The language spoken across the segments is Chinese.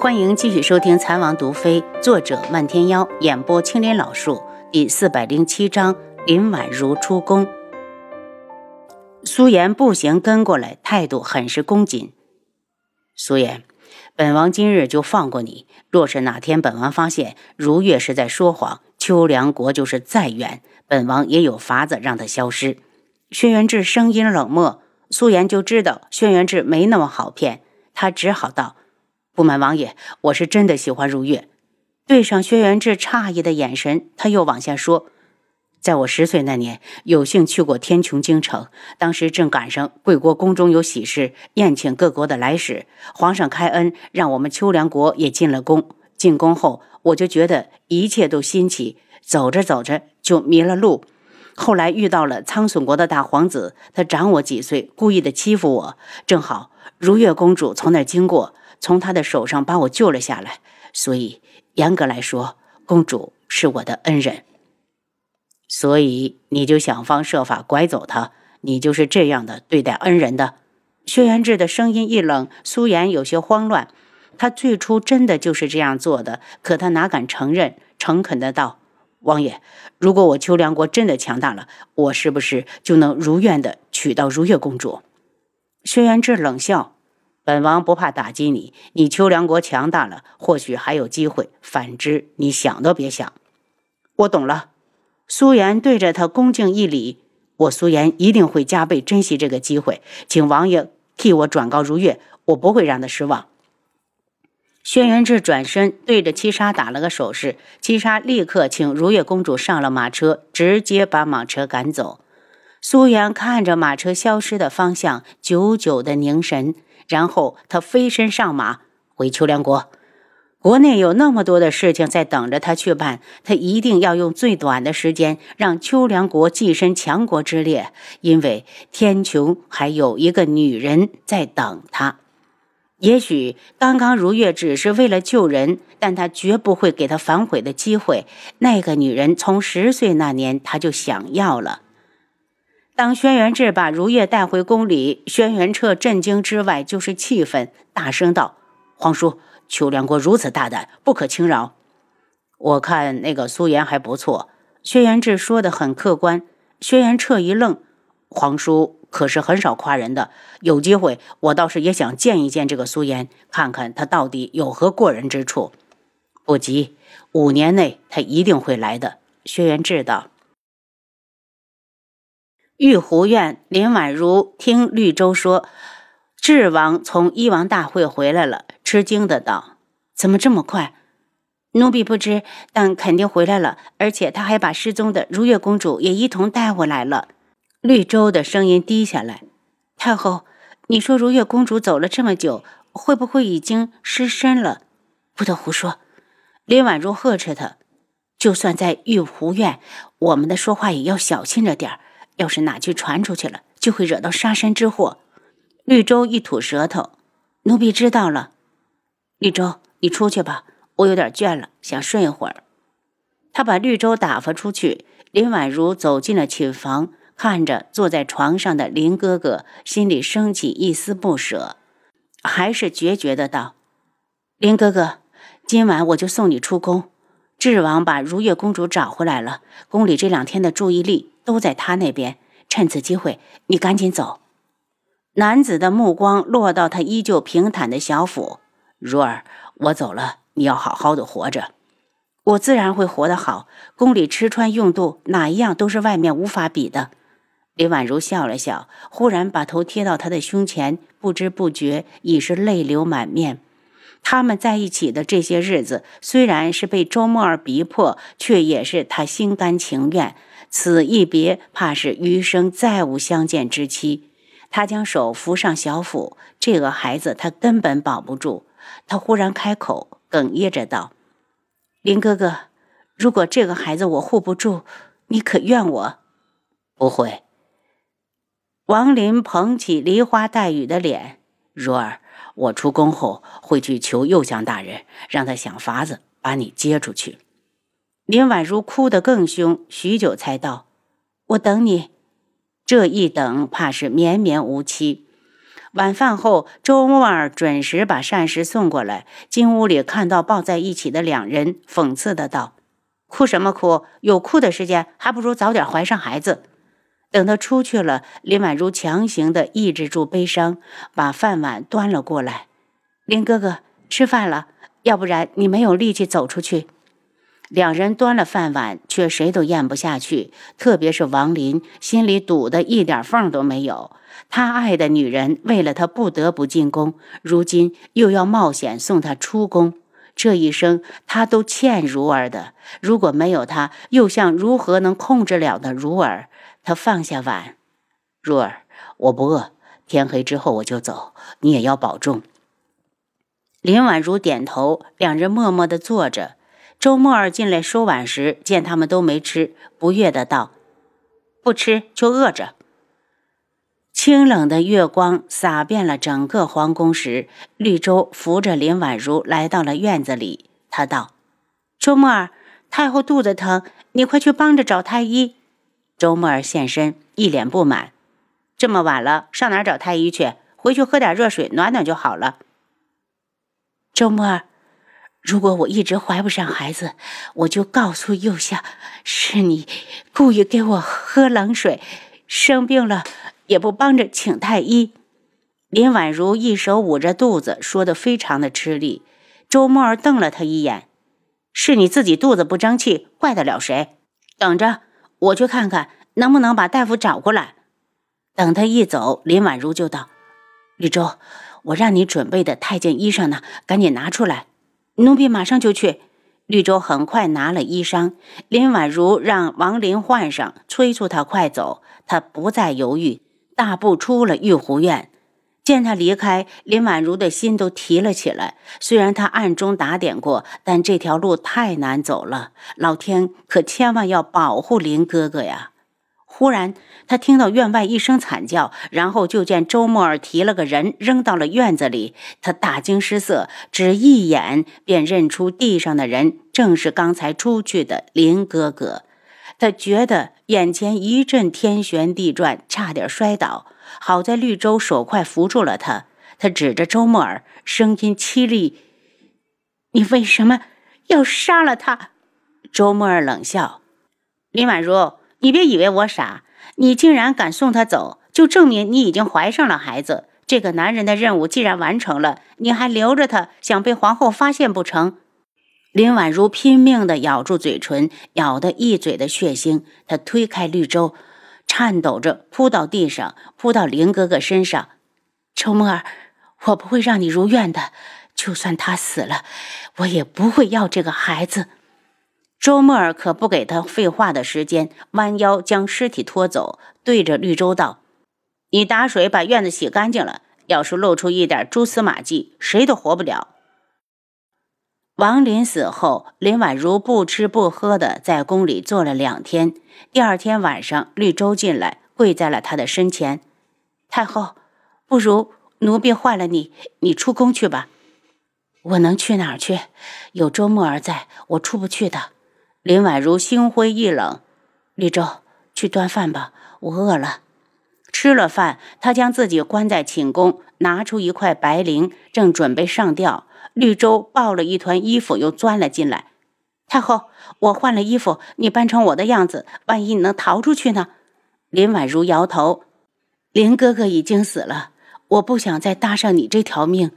欢迎继续收听《残王毒妃》，作者漫天妖，演播青莲老树，第四百零七章林婉如出宫。苏颜步行跟过来，态度很是恭谨。苏颜，本王今日就放过你。若是哪天本王发现如月是在说谎，秋凉国就是再远，本王也有法子让他消失。轩辕志声音冷漠，苏颜就知道轩辕志没那么好骗，他只好道。不瞒王爷，我是真的喜欢如月。对上轩辕志诧异的眼神，他又往下说：“在我十岁那年，有幸去过天穹京城，当时正赶上贵国宫中有喜事，宴请各国的来使。皇上开恩，让我们秋凉国也进了宫。进宫后，我就觉得一切都新奇，走着走着就迷了路。后来遇到了苍隼国的大皇子，他长我几岁，故意的欺负我。正好如月公主从那儿经过。”从他的手上把我救了下来，所以严格来说，公主是我的恩人。所以你就想方设法拐走他，你就是这样的对待恩人的。薛元志的声音一冷，苏颜有些慌乱。他最初真的就是这样做的，可他哪敢承认？诚恳的道：“王爷，如果我秋凉国真的强大了，我是不是就能如愿的娶到如月公主？”薛元志冷笑。本王不怕打击你，你秋凉国强大了，或许还有机会。反之，你想都别想。我懂了。苏颜对着他恭敬一礼，我苏颜一定会加倍珍惜这个机会，请王爷替我转告如月，我不会让他失望。轩辕志转身对着七杀打了个手势，七杀立刻请如月公主上了马车，直接把马车赶走。苏颜看着马车消失的方向，久久的凝神。然后他飞身上马回秋凉国，国内有那么多的事情在等着他去办，他一定要用最短的时间让秋凉国跻身强国之列，因为天穹还有一个女人在等他。也许刚刚如月只是为了救人，但他绝不会给他反悔的机会。那个女人从十岁那年他就想要了。当轩辕志把如月带回宫里，轩辕彻震惊之外就是气愤，大声道：“皇叔，秋凉国如此大胆，不可轻饶。”我看那个苏颜还不错。轩辕志说的很客观。轩辕彻一愣：“皇叔可是很少夸人的，有机会我倒是也想见一见这个苏颜，看看他到底有何过人之处。”不急，五年内他一定会来的。轩辕志道。玉湖院，林婉如听绿洲说，智王从医王大会回来了，吃惊的道：“怎么这么快？奴婢不知，但肯定回来了。而且他还把失踪的如月公主也一同带回来了。”绿洲的声音低下来：“太后，你说如月公主走了这么久，会不会已经失身了？不得胡说！”林婉如呵斥他：“就算在玉湖院，我们的说话也要小心着点儿。”要是哪句传出去了，就会惹到杀身之祸。绿洲一吐舌头，奴婢知道了。绿洲，你出去吧，我有点倦了，想睡一会儿。他把绿洲打发出去。林婉如走进了寝房，看着坐在床上的林哥哥，心里升起一丝不舍，还是决绝的道：“林哥哥，今晚我就送你出宫。智王把如月公主找回来了，宫里这两天的注意力。”都在他那边，趁此机会，你赶紧走。男子的目光落到他依旧平坦的小腹。如儿，我走了，你要好好的活着。我自然会活得好。宫里吃穿用度，哪一样都是外面无法比的。李婉如笑了笑，忽然把头贴到他的胸前，不知不觉已是泪流满面。他们在一起的这些日子，虽然是被周沫儿逼迫，却也是他心甘情愿。此一别，怕是余生再无相见之期。他将手扶上小腹，这个孩子他根本保不住。他忽然开口，哽咽着道：“林哥哥，如果这个孩子我护不住，你可怨我？”不会。王林捧起梨花带雨的脸：“如儿，我出宫后会去求右相大人，让他想法子把你接出去。”林婉如哭得更凶，许久才道：“我等你，这一等怕是绵绵无期。”晚饭后，周沫儿准时把膳食送过来。进屋里看到抱在一起的两人，讽刺的道：“哭什么哭？有哭的时间，还不如早点怀上孩子。”等他出去了，林婉如强行的抑制住悲伤，把饭碗端了过来。林哥哥，吃饭了，要不然你没有力气走出去。两人端了饭碗，却谁都咽不下去。特别是王林，心里堵得一点缝都没有。他爱的女人为了他不得不进宫，如今又要冒险送他出宫。这一生他都欠如儿的，如果没有他，又像如何能控制了的如儿？他放下碗，如儿，我不饿，天黑之后我就走，你也要保重。林婉如点头，两人默默地坐着。周沫儿进来收碗时，见他们都没吃，不悦的道：“不吃就饿着。”清冷的月光洒遍了整个皇宫时，绿洲扶着林婉如来到了院子里。他道：“周沫儿，太后肚子疼，你快去帮着找太医。”周沫儿现身，一脸不满：“这么晚了，上哪找太医去？回去喝点热水暖暖就好了。”周沫儿。如果我一直怀不上孩子，我就告诉右相，是你故意给我喝冷水。生病了也不帮着请太医。林婉如一手捂着肚子，说的非常的吃力。周沫儿瞪了他一眼：“是你自己肚子不争气，怪得了谁？等着，我去看看能不能把大夫找过来。”等他一走，林婉如就道：“李周，我让你准备的太监衣裳呢，赶紧拿出来。”奴婢马上就去。绿洲很快拿了衣裳，林婉如让王林换上，催促他快走。他不再犹豫，大步出了玉湖院。见他离开，林婉如的心都提了起来。虽然他暗中打点过，但这条路太难走了。老天可千万要保护林哥哥呀！忽然，他听到院外一声惨叫，然后就见周沫儿提了个人扔到了院子里。他大惊失色，只一眼便认出地上的人正是刚才出去的林哥哥。他觉得眼前一阵天旋地转，差点摔倒。好在绿洲手快扶住了他。他指着周沫儿，声音凄厉：“你为什么要杀了他？”周沫儿冷笑：“林婉如。”你别以为我傻，你竟然敢送他走，就证明你已经怀上了孩子。这个男人的任务既然完成了，你还留着他，想被皇后发现不成？林婉如拼命地咬住嘴唇，咬得一嘴的血腥。她推开绿洲，颤抖着扑到地上，扑到林哥哥身上。周沫儿，我不会让你如愿的，就算他死了，我也不会要这个孩子。周沫儿可不给他废话的时间，弯腰将尸体拖走，对着绿洲道：“你打水把院子洗干净了，要是露出一点蛛丝马迹，谁都活不了。”王林死后，林婉如不吃不喝的在宫里坐了两天。第二天晚上，绿洲进来，跪在了他的身前：“太后，不如奴婢换了你，你出宫去吧。”“我能去哪儿去？有周沫儿在，我出不去的。”林婉如心灰意冷，绿洲去端饭吧，我饿了。吃了饭，他将自己关在寝宫，拿出一块白绫，正准备上吊。绿洲抱了一团衣服，又钻了进来。太后，我换了衣服，你扮成我的样子，万一你能逃出去呢？林婉如摇头，林哥哥已经死了，我不想再搭上你这条命。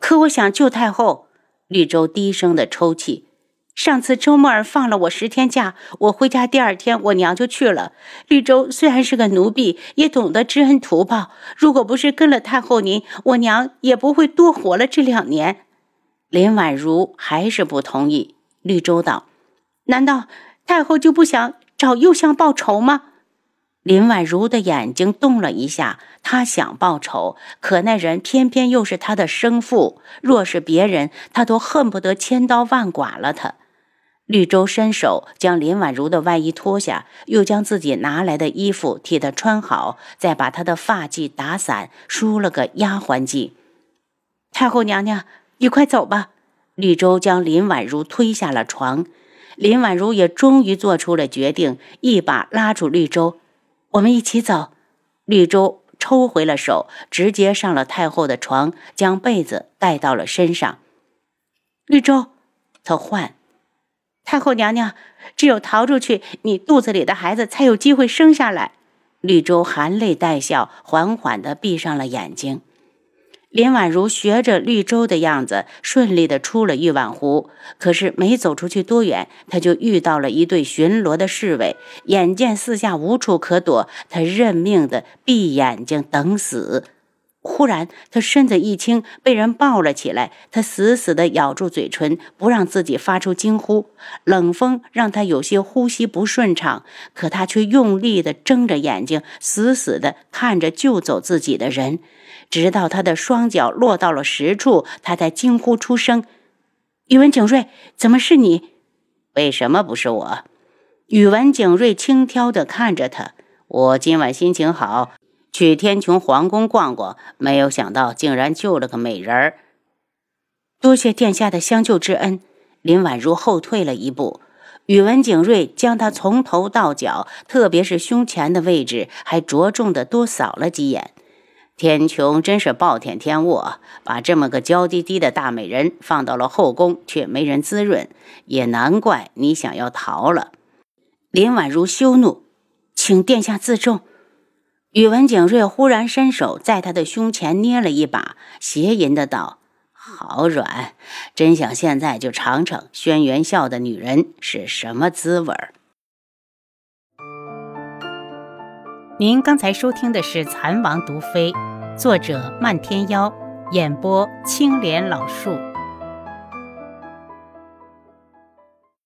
可我想救太后。绿洲低声的抽泣。上次周沫儿放了我十天假，我回家第二天，我娘就去了。绿洲虽然是个奴婢，也懂得知恩图报。如果不是跟了太后您，我娘也不会多活了这两年。林婉如还是不同意。绿洲道：“难道太后就不想找右相报仇吗？”林婉如的眼睛动了一下，她想报仇，可那人偏偏又是她的生父。若是别人，她都恨不得千刀万剐了他。绿洲伸手将林婉如的外衣脱下，又将自己拿来的衣服替她穿好，再把她的发髻打散，梳了个丫鬟髻。太后娘娘，你快走吧。绿洲将林婉如推下了床，林婉如也终于做出了决定，一把拉住绿洲。我们一起走。绿洲抽回了手，直接上了太后的床，将被子带到了身上。绿洲，他唤太后娘娘，只有逃出去，你肚子里的孩子才有机会生下来。绿洲含泪带笑，缓缓地闭上了眼睛。林婉如学着绿洲的样子，顺利地出了玉碗湖。可是没走出去多远，他就遇到了一队巡逻的侍卫。眼见四下无处可躲，他认命地闭眼睛等死。忽然，他身子一轻，被人抱了起来。他死死地咬住嘴唇，不让自己发出惊呼。冷风让他有些呼吸不顺畅，可他却用力地睁着眼睛，死死地看着救走自己的人。直到他的双脚落到了实处，他才惊呼出声：“宇文景睿，怎么是你？为什么不是我？”宇文景睿轻佻地看着他：“我今晚心情好，去天穹皇宫逛逛，没有想到竟然救了个美人儿。多谢殿下的相救之恩。”林婉如后退了一步，宇文景睿将她从头到脚，特别是胸前的位置，还着重的多扫了几眼。天穹真是暴殄天物！把这么个娇滴滴的大美人放到了后宫，却没人滋润，也难怪你想要逃了。林婉如羞怒，请殿下自重。宇文景睿忽然伸手在他的胸前捏了一把，邪淫的道：“好软，真想现在就尝尝轩辕笑的女人是什么滋味儿。”您刚才收听的是《蚕王毒妃》，作者漫天妖，演播青莲老树。